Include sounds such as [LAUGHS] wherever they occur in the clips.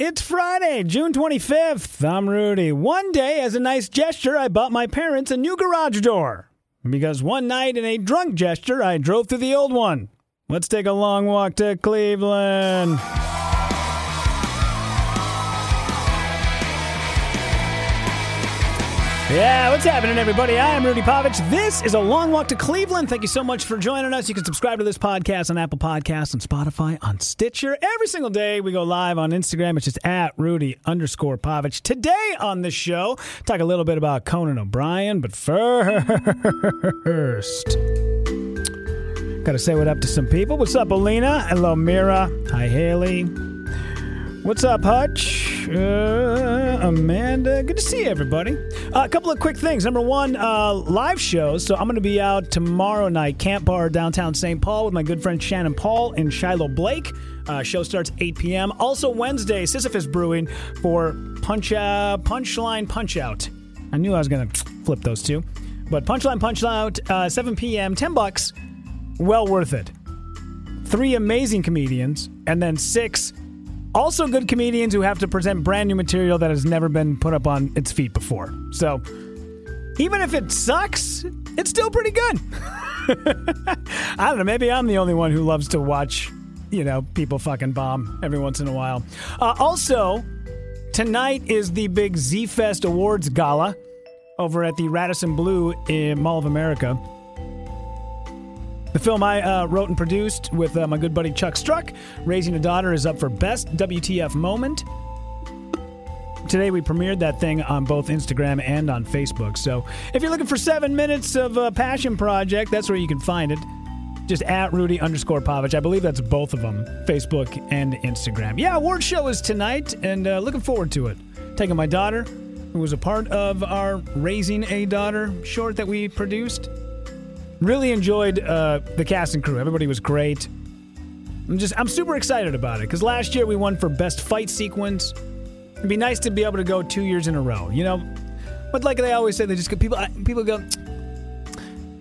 It's Friday, June 25th. I'm Rudy. One day, as a nice gesture, I bought my parents a new garage door. Because one night, in a drunk gesture, I drove through the old one. Let's take a long walk to Cleveland. Yeah, what's happening, everybody? I am Rudy Povich. This is a long walk to Cleveland. Thank you so much for joining us. You can subscribe to this podcast on Apple Podcasts, on Spotify, on Stitcher. Every single day we go live on Instagram. It's just at Rudy underscore Povich. Today on the show, talk a little bit about Conan O'Brien, but first, gotta say what up to some people. What's up, Alina? Hello, Mira. Hi, Haley. What's up, Hutch? Uh, Amanda. Good to see everybody. Uh, a couple of quick things. Number one, uh, live shows. So I'm going to be out tomorrow night, Camp Bar, downtown St. Paul, with my good friend Shannon Paul and Shiloh Blake. Uh, show starts 8 p.m. Also Wednesday, Sisyphus Brewing for Punch uh, Punchline Punch Out. I knew I was going to flip those two, but Punchline Punch Out, uh, 7 p.m. 10 bucks. Well worth it. Three amazing comedians, and then six also, good comedians who have to present brand new material that has never been put up on its feet before. So, even if it sucks, it's still pretty good. [LAUGHS] I don't know. Maybe I'm the only one who loves to watch, you know, people fucking bomb every once in a while. Uh, also, tonight is the big Z Fest Awards Gala over at the Radisson Blu in Mall of America. The film I uh, wrote and produced with uh, my good buddy Chuck Struck, Raising a Daughter, is up for Best WTF Moment. Today we premiered that thing on both Instagram and on Facebook. So if you're looking for seven minutes of a passion project, that's where you can find it. Just at Rudy underscore Povich. I believe that's both of them, Facebook and Instagram. Yeah, award show is tonight, and uh, looking forward to it. Taking my daughter, who was a part of our Raising a Daughter short that we produced. Really enjoyed uh, the cast and crew. Everybody was great. I'm just I'm super excited about it because last year we won for best fight sequence. It'd be nice to be able to go two years in a row, you know. But like they always say, they just people people go.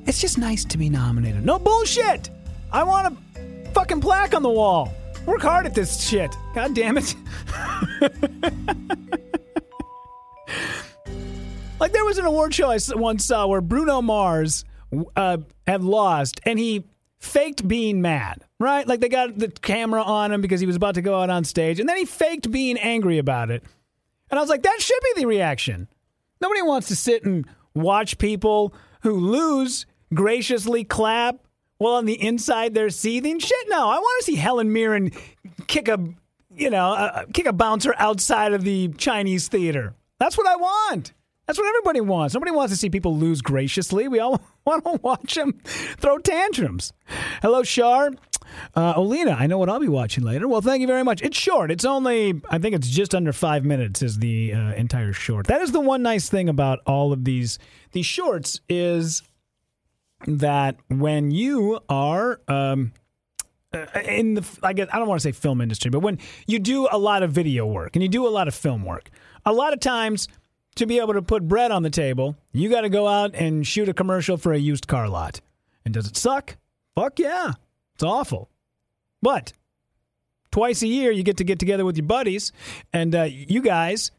It's just nice to be nominated. No bullshit. I want a fucking plaque on the wall. Work hard at this shit. God damn it. [LAUGHS] like there was an award show I once saw where Bruno Mars uh, had lost and he faked being mad, right? Like they got the camera on him because he was about to go out on stage and then he faked being angry about it. And I was like, that should be the reaction. Nobody wants to sit and watch people who lose graciously clap while on the inside they're seething. Shit, no. I want to see Helen Mirren kick a, you know, uh, kick a bouncer outside of the Chinese theater. That's what I want. That's what everybody wants. Nobody wants to see people lose graciously. We all [LAUGHS] want to watch them throw tantrums. Hello, Shar. Uh, Olina, I know what I'll be watching later. Well, thank you very much. It's short. It's only, I think it's just under five minutes is the uh, entire short. That is the one nice thing about all of these these shorts is that when you are um, uh, in the, I guess I don't want to say film industry, but when you do a lot of video work and you do a lot of film work, a lot of times – to be able to put bread on the table, you got to go out and shoot a commercial for a used car lot. And does it suck? Fuck yeah. It's awful. But twice a year, you get to get together with your buddies, and uh, you guys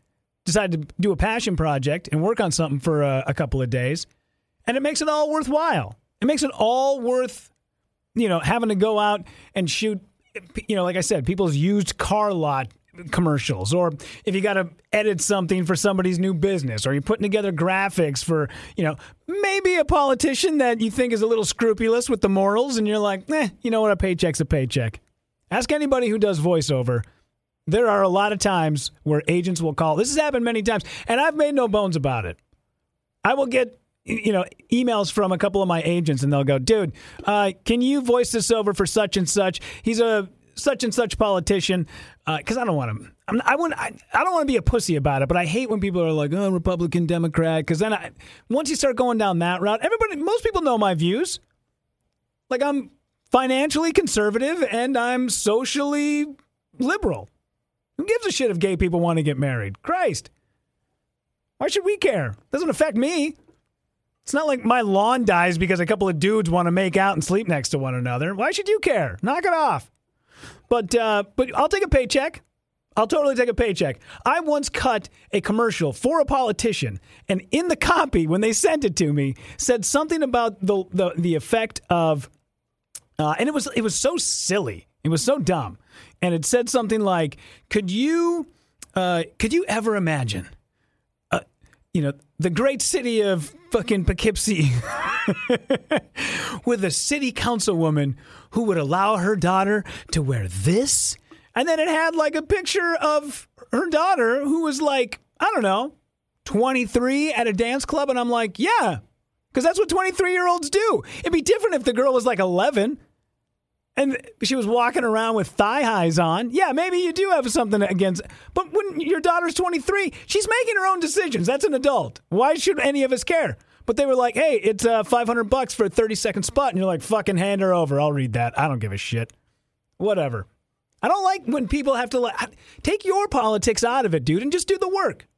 decide to do a passion project and work on something for a, a couple of days, and it makes it all worthwhile. It makes it all worth, you know, having to go out and shoot, you know, like I said, people's used car lot commercials or if you got to edit something for somebody's new business or you're putting together graphics for you know maybe a politician that you think is a little scrupulous with the morals and you're like eh you know what? A paycheck's a paycheck. Ask anybody who does voiceover. There are a lot of times where agents will call. This has happened many times and i've made no bones about it. I will get you know emails from a couple of my agents and they'll go dude uh, can you voice this over for such and such? He's a such and such politician because uh, I don't want to I'm, I want. I, I don't want to be a pussy about it, but I hate when people are like, "Oh, Republican, Democrat," because then I, once you start going down that route, everybody, most people know my views. Like I'm financially conservative and I'm socially liberal. Who gives a shit if gay people want to get married? Christ, why should we care? Doesn't affect me. It's not like my lawn dies because a couple of dudes want to make out and sleep next to one another. Why should you care? Knock it off. But uh, but I'll take a paycheck. I'll totally take a paycheck. I once cut a commercial for a politician, and in the copy, when they sent it to me, said something about the the, the effect of, uh, and it was it was so silly, it was so dumb, and it said something like, "Could you, uh, could you ever imagine, uh, you know, the great city of fucking Poughkeepsie, [LAUGHS] with a city councilwoman who would allow her daughter to wear this?" And then it had like a picture of her daughter who was like, I don't know, 23 at a dance club. And I'm like, yeah, because that's what 23 year olds do. It'd be different if the girl was like 11 and she was walking around with thigh highs on. Yeah, maybe you do have something against. But when your daughter's 23, she's making her own decisions. That's an adult. Why should any of us care? But they were like, hey, it's uh, 500 bucks for a 30 second spot. And you're like, fucking hand her over. I'll read that. I don't give a shit. Whatever. I don't like when people have to like take your politics out of it, dude, and just do the work.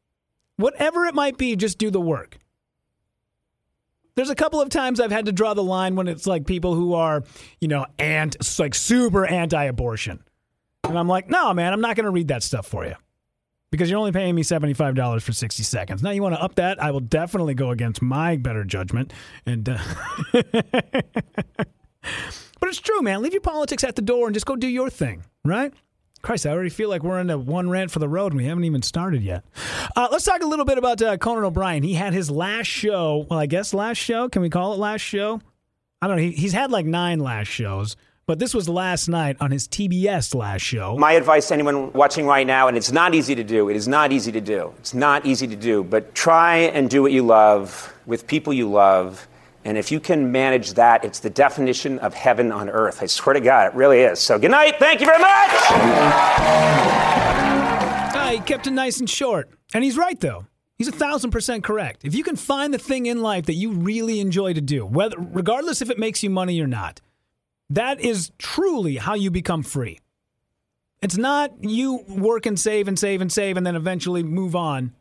Whatever it might be, just do the work. There's a couple of times I've had to draw the line when it's like people who are, you know, and like super anti-abortion. And I'm like, "No, man, I'm not going to read that stuff for you." Because you're only paying me $75 for 60 seconds. Now you want to up that? I will definitely go against my better judgment and uh, [LAUGHS] But it's true, man. Leave your politics at the door and just go do your thing, right? Christ, I already feel like we're into one rant for the road and we haven't even started yet. Uh, let's talk a little bit about uh, Conan O'Brien. He had his last show. Well, I guess last show. Can we call it last show? I don't know. He, he's had like nine last shows. But this was last night on his TBS last show. My advice to anyone watching right now, and it's not easy to do, it is not easy to do. It's not easy to do, but try and do what you love with people you love and if you can manage that, it's the definition of heaven on earth. I swear to God, it really is. So good night. Thank you very much. Uh, he kept it nice and short. And he's right, though. He's a thousand percent correct. If you can find the thing in life that you really enjoy to do, whether regardless if it makes you money or not, that is truly how you become free. It's not you work and save and save and save and then eventually move on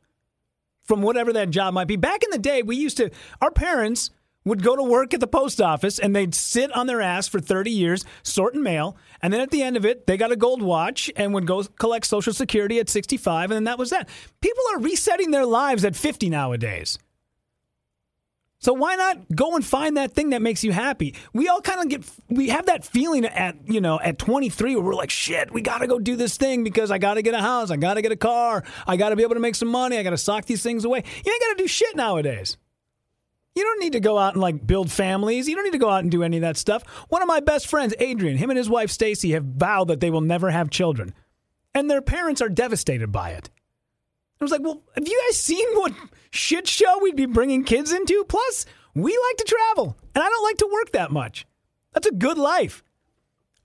from whatever that job might be. Back in the day, we used to, our parents would go to work at the post office and they'd sit on their ass for 30 years sorting mail. And then at the end of it, they got a gold watch and would go collect Social Security at 65. And then that was that. People are resetting their lives at 50 nowadays. So why not go and find that thing that makes you happy? We all kind of get we have that feeling at, you know, at 23 where we're like, "Shit, we got to go do this thing because I got to get a house, I got to get a car, I got to be able to make some money, I got to sock these things away." You ain't got to do shit nowadays. You don't need to go out and like build families. You don't need to go out and do any of that stuff. One of my best friends, Adrian, him and his wife Stacy have vowed that they will never have children. And their parents are devastated by it. I was like, well, have you guys seen what shit show we'd be bringing kids into? Plus, we like to travel, and I don't like to work that much. That's a good life.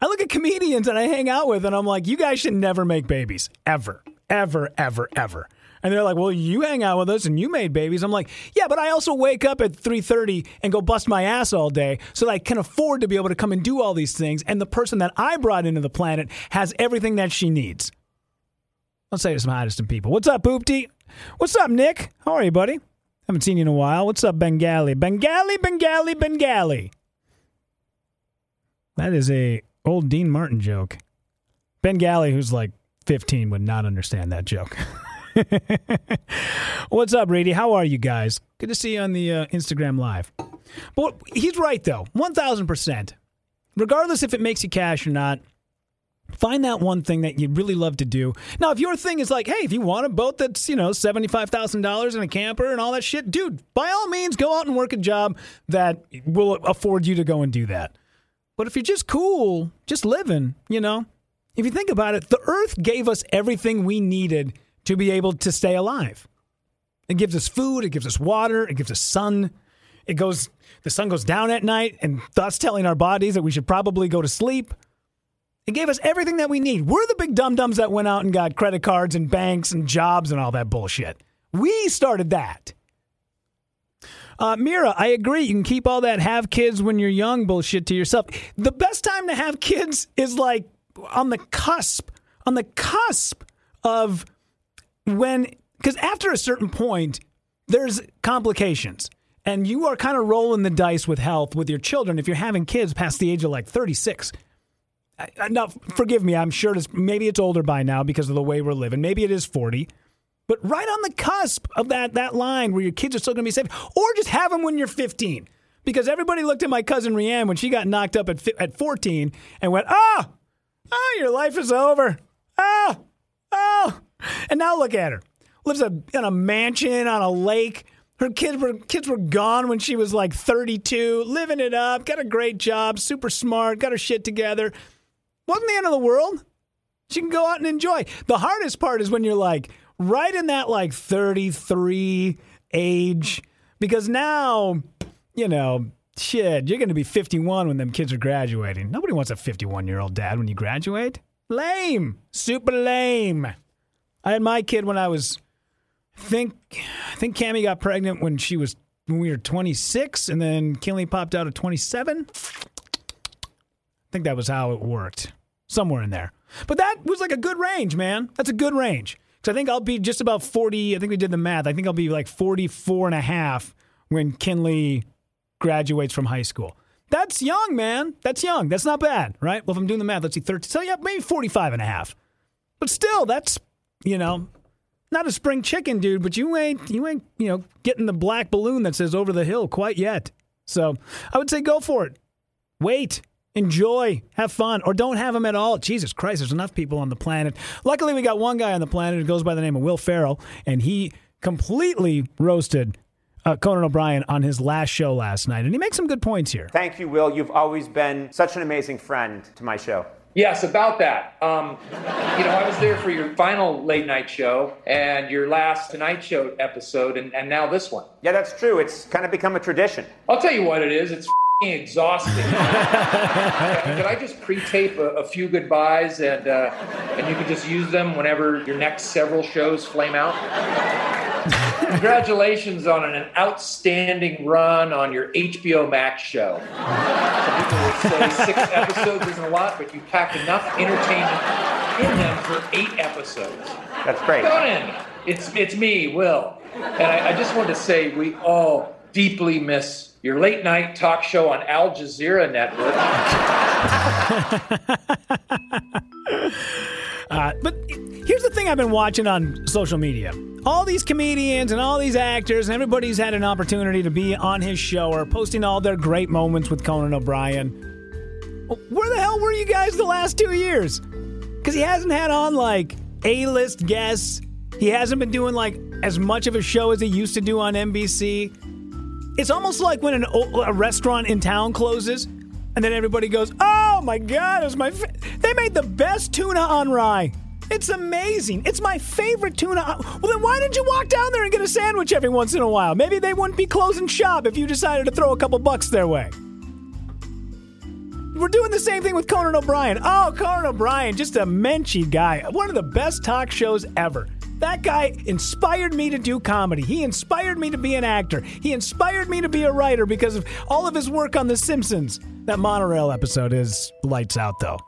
I look at comedians that I hang out with, and I'm like, you guys should never make babies. Ever, ever, ever, ever. And they're like, "Well, you hang out with us and you made babies." I'm like, "Yeah, but I also wake up at 3:30 and go bust my ass all day so that I can afford to be able to come and do all these things and the person that I brought into the planet has everything that she needs." Let's say to some hottest people. What's up, Poopty? What's up, Nick? How are you, buddy? Haven't seen you in a while. What's up, Bengali? Bengali, Bengali, Bengali. That is a old Dean Martin joke. Bengali, who's like 15, would not understand that joke. [LAUGHS] [LAUGHS] What's up, Brady? How are you guys? Good to see you on the uh, Instagram Live. But he's right, though. 1000%. Regardless if it makes you cash or not, find that one thing that you really love to do. Now, if your thing is like, hey, if you want a boat that's, you know, $75,000 and a camper and all that shit, dude, by all means, go out and work a job that will afford you to go and do that. But if you're just cool, just living, you know, if you think about it, the earth gave us everything we needed to be able to stay alive. It gives us food, it gives us water, it gives us sun. It goes the sun goes down at night and thus telling our bodies that we should probably go to sleep. It gave us everything that we need. We're the big dum dums that went out and got credit cards and banks and jobs and all that bullshit. We started that. Uh, Mira, I agree. You can keep all that have kids when you're young bullshit to yourself. The best time to have kids is like on the cusp, on the cusp of when, because after a certain point, there's complications. And you are kind of rolling the dice with health with your children if you're having kids past the age of like 36. Now, forgive me, I'm sure it's maybe it's older by now because of the way we're living. Maybe it is 40. But right on the cusp of that that line where your kids are still going to be safe, or just have them when you're 15. Because everybody looked at my cousin Rianne when she got knocked up at at 14 and went, "Oh, oh, your life is over. Oh, oh." And now look at her. Lives in a mansion on a lake. Her kids were kids were gone when she was like 32, living it up, got a great job, super smart, got her shit together. Wasn't the end of the world. She can go out and enjoy. The hardest part is when you're like, right in that like 33 age because now, you know, shit, you're going to be 51 when them kids are graduating. Nobody wants a 51 year old dad when you graduate. Lame. Super lame. I had my kid when I was, think, I think Cammy got pregnant when she was, when we were 26, and then Kinley popped out at 27. I think that was how it worked. Somewhere in there. But that was like a good range, man. That's a good range. So I think I'll be just about 40. I think we did the math. I think I'll be like 44 and a half when Kinley graduates from high school. That's young, man. That's young. That's not bad, right? Well, if I'm doing the math, let's see, 13. So yeah, maybe 45 and a half. But still, that's, you know, not a spring chicken, dude, but you ain't, you ain't, you know, getting the black balloon that says over the hill quite yet. So I would say go for it. Wait. Enjoy, have fun, or don't have them at all. Jesus Christ, there's enough people on the planet. Luckily, we got one guy on the planet who goes by the name of Will Ferrell, and he completely roasted uh, Conan O'Brien on his last show last night, and he makes some good points here. Thank you, Will. You've always been such an amazing friend to my show. Yes, about that. Um, you know, I was there for your final late night show and your last Tonight Show episode, and, and now this one. Yeah, that's true. It's kind of become a tradition. I'll tell you what it is. It's exhausting. [LAUGHS] Can I just pre-tape a, a few goodbyes and uh, and you can just use them whenever your next several shows flame out? Congratulations on an outstanding run on your HBO Max show. Some people would say six episodes isn't a lot, but you packed enough entertainment in them for eight episodes. That's great. Conan, it's it's me, Will, and I, I just wanted to say we all deeply miss your late night talk show on Al Jazeera Network. [LAUGHS] uh, but here's the thing I've been watching on social media. All these comedians and all these actors, and everybody's had an opportunity to be on his show or posting all their great moments with Conan O'Brien. Where the hell were you guys the last two years? Because he hasn't had on like A list guests. He hasn't been doing like as much of a show as he used to do on NBC. It's almost like when an, a restaurant in town closes, and then everybody goes, "Oh my God, it's my! Fa- they made the best tuna on rye. It's amazing. It's my favorite tuna. Uh, well, then why didn't you walk down there and get a sandwich every once in a while? Maybe they wouldn't be closing shop if you decided to throw a couple bucks their way." We're doing the same thing with Conan O'Brien. Oh, Conan O'Brien, just a menschy guy. One of the best talk shows ever. That guy inspired me to do comedy. He inspired me to be an actor. He inspired me to be a writer because of all of his work on The Simpsons. That monorail episode is lights out, though.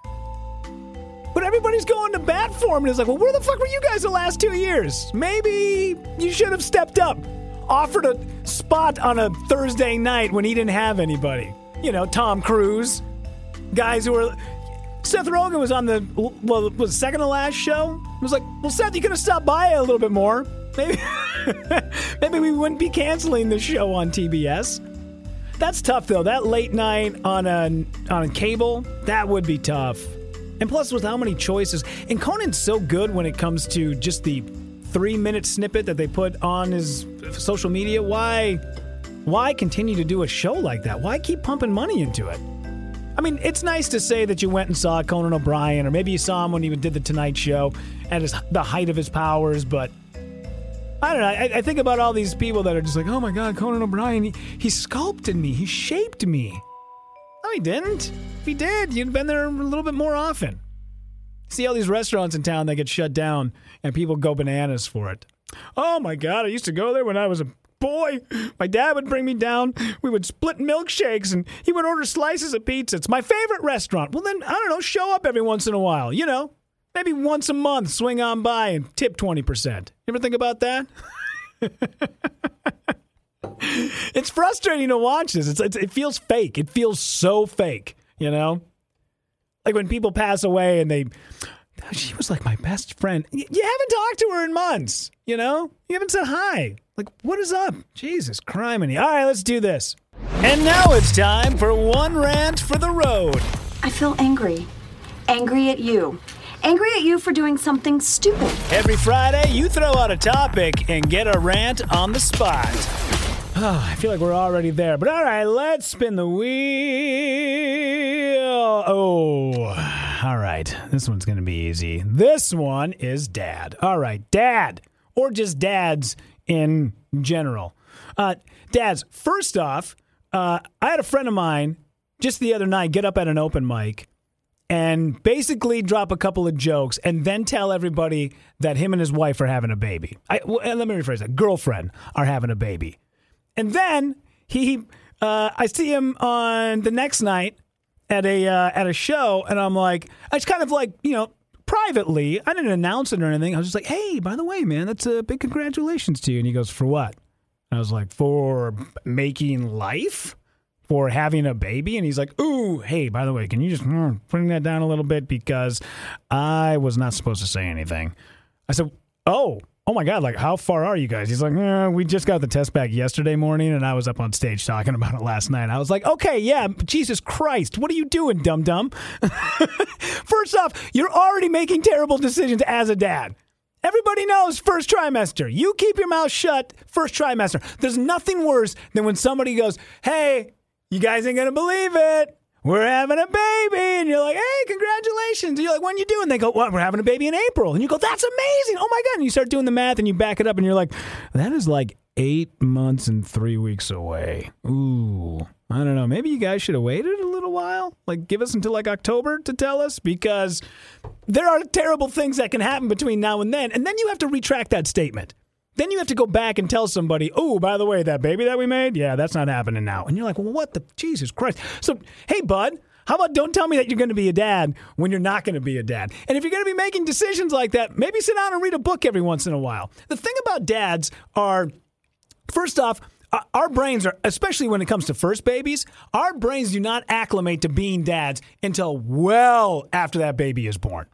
But everybody's going to bat for him, and it's like, well, where the fuck were you guys the last two years? Maybe you should have stepped up, offered a spot on a Thursday night when he didn't have anybody. You know, Tom Cruise, guys who were Seth Rogen was on the well, was second to last show. It was like, well, Seth, you could have stopped by a little bit more. Maybe, [LAUGHS] maybe we wouldn't be canceling the show on TBS. That's tough though. That late night on a on a cable, that would be tough. And plus, with how many choices, and Conan's so good when it comes to just the three minute snippet that they put on his social media. Why, why continue to do a show like that? Why keep pumping money into it? I mean, it's nice to say that you went and saw Conan O'Brien, or maybe you saw him when he did the Tonight Show at his, the height of his powers, but I don't know. I, I, think about all these people that are just like, oh my God, Conan O'Brien, he, he sculpted me, he shaped me. He didn't. If he did, you'd have been there a little bit more often. See all these restaurants in town that get shut down and people go bananas for it. Oh my God, I used to go there when I was a boy. My dad would bring me down. We would split milkshakes and he would order slices of pizza. It's my favorite restaurant. Well, then, I don't know, show up every once in a while, you know? Maybe once a month, swing on by and tip 20%. You ever think about that? [LAUGHS] [LAUGHS] it's frustrating to watch this. It's, it's, it feels fake. It feels so fake, you know? Like when people pass away and they, she was like my best friend. You haven't talked to her in months, you know? You haven't said hi. Like, what is up? Jesus, criminy. All right, let's do this. And now it's time for one rant for the road. I feel angry. Angry at you. Angry at you for doing something stupid. Every Friday, you throw out a topic and get a rant on the spot. Oh, I feel like we're already there, but all right, let's spin the wheel. Oh, all right. This one's going to be easy. This one is dad. All right, dad, or just dads in general. Uh, dads, first off, uh, I had a friend of mine just the other night get up at an open mic and basically drop a couple of jokes and then tell everybody that him and his wife are having a baby. I, well, let me rephrase that. Girlfriend are having a baby. And then he, uh, I see him on the next night at a uh, at a show, and I'm like, I just kind of like you know privately. I didn't announce it or anything. I was just like, hey, by the way, man, that's a big congratulations to you. And he goes, for what? And I was like, for making life. For having a baby, and he's like, "Ooh, hey, by the way, can you just mm, bring that down a little bit because I was not supposed to say anything." I said, "Oh, oh my god, like how far are you guys? He's like, eh, we just got the test back yesterday morning, and I was up on stage talking [LAUGHS] about it last night. I was like, okay, yeah, Jesus Christ, what are you doing, dum dum? [LAUGHS] First off, you're already making terrible decisions as a dad. Everybody knows first trimester. You keep your mouth shut first trimester. There's nothing worse than when somebody goes, hey, you guys ain't gonna believe it we're having a baby. And you're like, hey, congratulations. And you're like, when you doing? They go, what? We're having a baby in April. And you go, that's amazing. Oh my God. And you start doing the math and you back it up and you're like, that is like eight months and three weeks away. Ooh. I don't know. Maybe you guys should have waited a little while. Like, give us until like October to tell us because there are terrible things that can happen between now and then. And then you have to retract that statement. Then you have to go back and tell somebody, oh, by the way, that baby that we made, yeah, that's not happening now. And you're like, well, what the Jesus Christ? So, hey, bud, how about don't tell me that you're going to be a dad when you're not going to be a dad? And if you're going to be making decisions like that, maybe sit down and read a book every once in a while. The thing about dads are, first off, uh, our brains are, especially when it comes to first babies, our brains do not acclimate to being dads until well after that baby is born.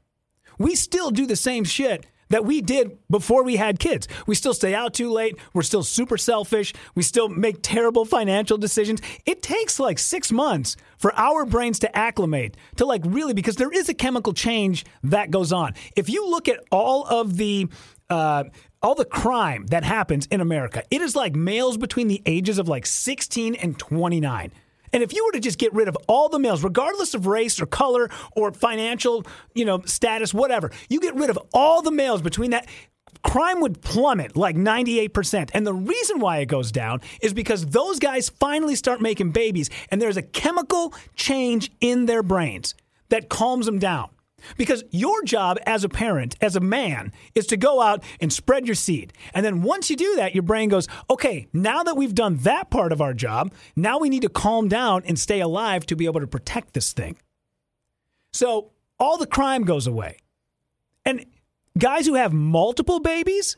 We still do the same shit that we did before we had kids. We still stay out too late. We're still super selfish. We still make terrible financial decisions. It takes like six months for our brains to acclimate to like really, because there is a chemical change that goes on. If you look at all of the, uh, all the crime that happens in America, it is like males between the ages of like 16 and 29. And if you were to just get rid of all the males, regardless of race or color or financial, you know, status, whatever, you get rid of all the males between that crime would plummet like 98%. And the reason why it goes down is because those guys finally start making babies and there's a chemical change in their brains that calms them down. Because your job as a parent, as a man, is to go out and spread your seed. And then once you do that, your brain goes, okay, now that we've done that part of our job, now we need to calm down and stay alive to be able to protect this thing. So all the crime goes away. And guys who have multiple babies,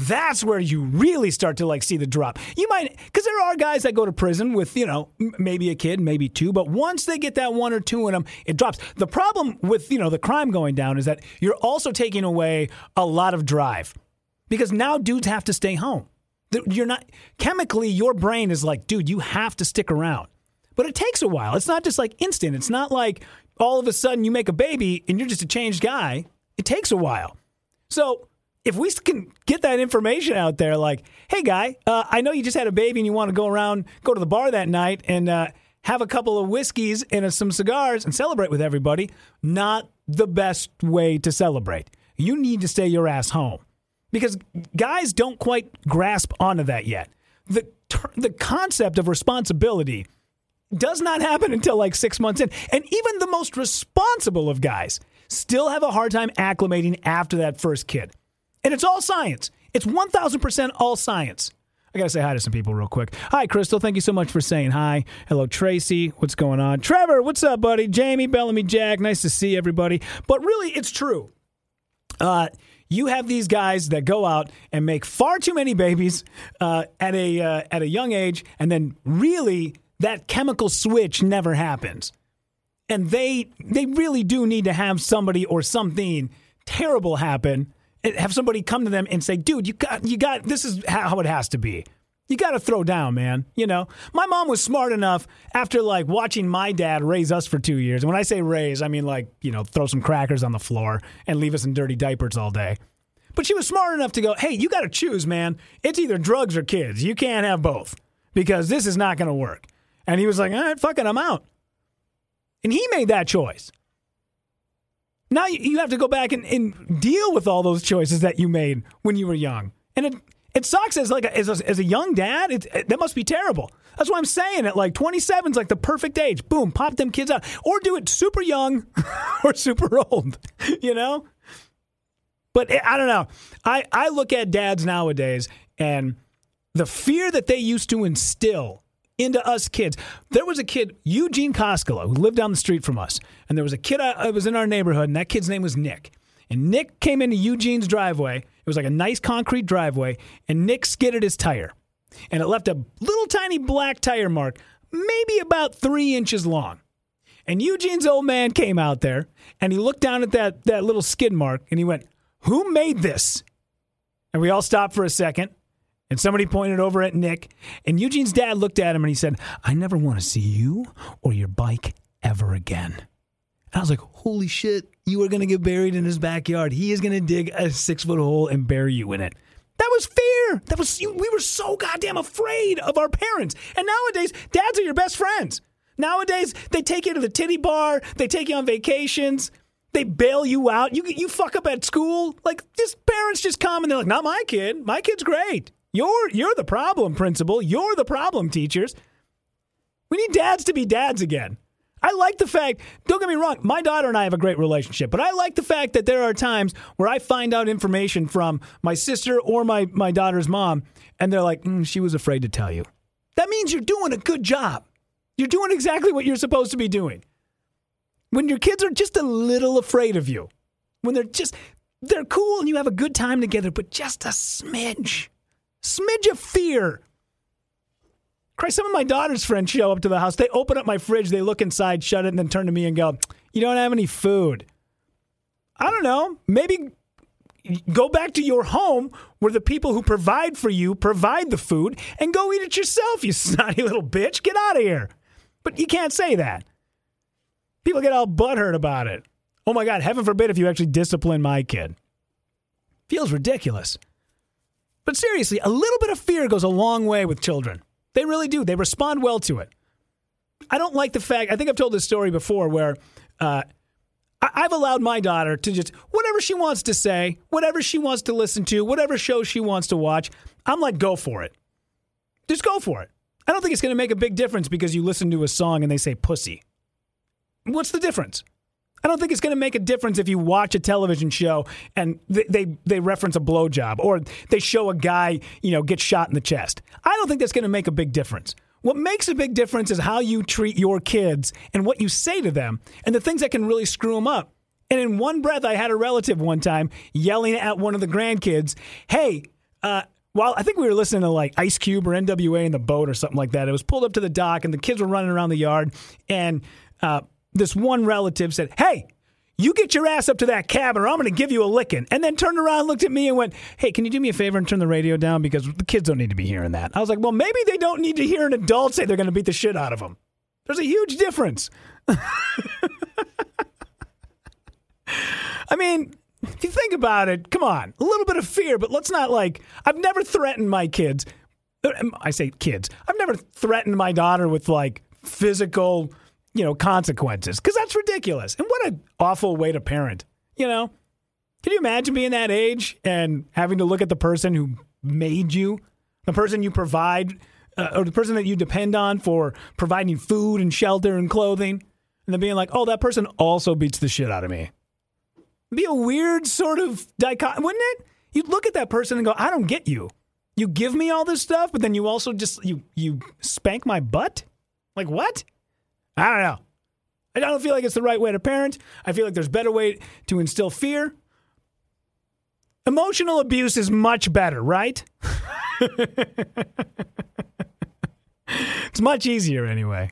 that's where you really start to like see the drop. You might, because there are guys that go to prison with, you know, maybe a kid, maybe two, but once they get that one or two in them, it drops. The problem with, you know, the crime going down is that you're also taking away a lot of drive because now dudes have to stay home. You're not, chemically, your brain is like, dude, you have to stick around. But it takes a while. It's not just like instant. It's not like all of a sudden you make a baby and you're just a changed guy. It takes a while. So, if we can get that information out there, like, hey, guy, uh, I know you just had a baby and you want to go around, go to the bar that night and uh, have a couple of whiskeys and uh, some cigars and celebrate with everybody, not the best way to celebrate. You need to stay your ass home because guys don't quite grasp onto that yet. The, the concept of responsibility does not happen until like six months in. And even the most responsible of guys still have a hard time acclimating after that first kid. And it's all science. It's 1000% all science. I got to say hi to some people real quick. Hi, Crystal. Thank you so much for saying hi. Hello, Tracy. What's going on? Trevor, what's up, buddy? Jamie, Bellamy, Jack. Nice to see everybody. But really, it's true. Uh, you have these guys that go out and make far too many babies uh, at a uh, at a young age, and then really that chemical switch never happens. And they they really do need to have somebody or something terrible happen have somebody come to them and say, "Dude, you got you got this is how it has to be." You got to throw down, man. You know, my mom was smart enough after like watching my dad raise us for two years. And when I say raise, I mean like, you know, throw some crackers on the floor and leave us in dirty diapers all day. But she was smart enough to go, hey, you got to choose, man. It's either drugs or kids. You can't have both because this is not going to work. And he was like, all right, fuck it, I'm out. And he made that choice. Now you have to go back and, and deal with all those choices that you made when you were young. And it, it sucks as like a, as, a, as a young dad. It, it, that must be terrible. That's why I'm saying it. Like 27 is like the perfect age. Boom, pop them kids out, or do it super young [LAUGHS] or super old. [LAUGHS] You know. But eh, I don't know. I I look at dads nowadays and the fear that they used to instill into us kids. There was a kid, Eugene Koskela, who lived down the street from us, and there was a kid that uh, was in our neighborhood, and that kid's name was Nick. And Nick came into Eugene's driveway. It was like a nice concrete driveway, and Nick skidded his tire, and it left a little tiny black tire mark, maybe about three inches long. And Eugene's old man came out there, and he looked down at that that little skid mark, and he went, "Who made this?" And we all stopped for a second. And somebody pointed over at Nick, and Eugene's dad looked at him and he said, I never want to see you or your bike ever again. And I was like, holy shit, you are going to get buried in his backyard. He is going to dig a six foot hole and bury you in it. That was fear. That was we were so goddamn afraid of our parents. And nowadays, dads are your best friends. Nowadays, they take you to the titty bar, they take you on vacations, they bail you out. You you fuck up at school. Like just parents just come and they're like, "Not my kid. My kid's great." You're you're the problem, principal. You're the problem, teachers. We need dads to be dads again. I like the fact, don't get me wrong, my daughter and I have a great relationship, but I like the fact that there are times where I find out information from my sister or my, my daughter's mom, and they're like, mm, she was afraid to tell you. That means you're doing a good job. You're doing exactly what you're supposed to be doing. When your kids are just a little afraid of you, when they're just, they're cool and you have a good time together, but just a smidge Smidge of fear. Christ, some of my daughter's friends show up to the house. They open up my fridge, they look inside, shut it, and then turn to me and go, You don't have any food. I don't know. Maybe go back to your home where the people who provide for you provide the food and go eat it yourself, you [LAUGHS] snotty little bitch. Get out of here. But you can't say that. People get all butthurt about it. Oh my God, heaven forbid if you actually discipline my kid. Feels ridiculous. But seriously, a little bit of fear goes a long way with children. They really do. They respond well to it. I don't like the fact, I think I've told this story before where uh, I've allowed my daughter to just, whatever she wants to say, whatever she wants to listen to, whatever show she wants to watch, I'm like, go for it. Just go for it. I don't think it's going to make a big difference because you listen to a song and they say pussy. What's the difference? I don't think it's going to make a difference if you watch a television show and they, they, they reference a blowjob or they show a guy, you know, get shot in the chest. I don't think that's going to make a big difference. What makes a big difference is how you treat your kids and what you say to them and the things that can really screw them up. And in one breath, I had a relative one time yelling at one of the grandkids, Hey, uh, well, I think we were listening to like Ice Cube or NWA in the boat or something like that. It was pulled up to the dock and the kids were running around the yard and, uh, this one relative said, Hey, you get your ass up to that cabin or I'm going to give you a licking. And then turned around, looked at me, and went, Hey, can you do me a favor and turn the radio down? Because the kids don't need to be hearing that. I was like, Well, maybe they don't need to hear an adult say they're going to beat the shit out of them. There's a huge difference. [LAUGHS] I mean, if you think about it, come on, a little bit of fear, but let's not like, I've never threatened my kids. Uh, I say kids. I've never threatened my daughter with like physical you know, consequences because that's ridiculous. And what an awful way to parent, you know? Can you imagine being that age and having to look at the person who made you, the person you provide, uh, or the person that you depend on for providing food and shelter and clothing, and then being like, oh, that person also beats the shit out of me. be a weird sort of dichotomy, wouldn't it? You'd look at that person and go, I don't get you. You give me all this stuff, but then you also just you you spank my butt? Like what? I don't know. I don't feel like it's the right way to parent. I feel like there's better way to instill fear. Emotional abuse is much better, right? [LAUGHS] it's much easier anyway.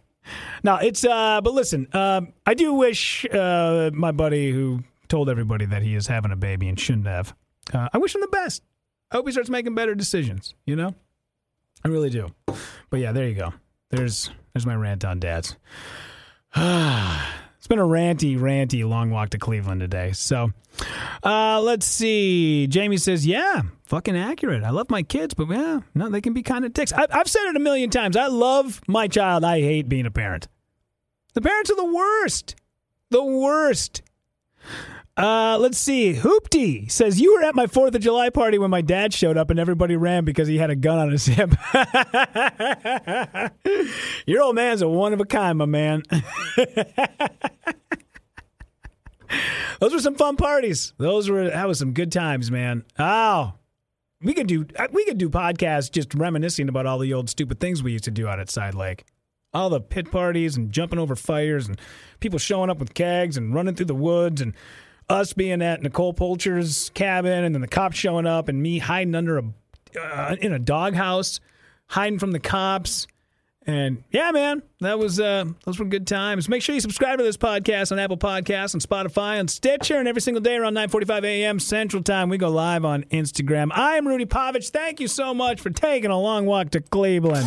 Now it's uh but listen, um I do wish uh my buddy who told everybody that he is having a baby and shouldn't have. Uh, I wish him the best. I hope he starts making better decisions, you know? I really do. But yeah, there you go. There's there's my rant on dads. [SIGHS] it's been a ranty, ranty long walk to Cleveland today. So uh, let's see. Jamie says, "Yeah, fucking accurate. I love my kids, but yeah, no, they can be kind of dicks. I, I've said it a million times. I love my child. I hate being a parent. The parents are the worst. The worst. Uh, let's see. Hoopty says you were at my Fourth of July party when my dad showed up and everybody ran because he had a gun on his [LAUGHS] hip. Your old man's a one of a kind, my man. [LAUGHS] Those were some fun parties. Those were that was some good times, man. Oh, we could do we could do podcasts just reminiscing about all the old stupid things we used to do out at Side Lake. All the pit parties and jumping over fires and people showing up with kegs and running through the woods and us being at Nicole Polcher's cabin and then the cops showing up and me hiding under a uh, in a doghouse, hiding from the cops. And yeah, man, that was uh, those were good times. Make sure you subscribe to this podcast on Apple Podcasts, on Spotify, on Stitcher, and every single day around 9:45 a.m. Central Time, we go live on Instagram. I am Rudy Povich. Thank you so much for taking a long walk to Cleveland.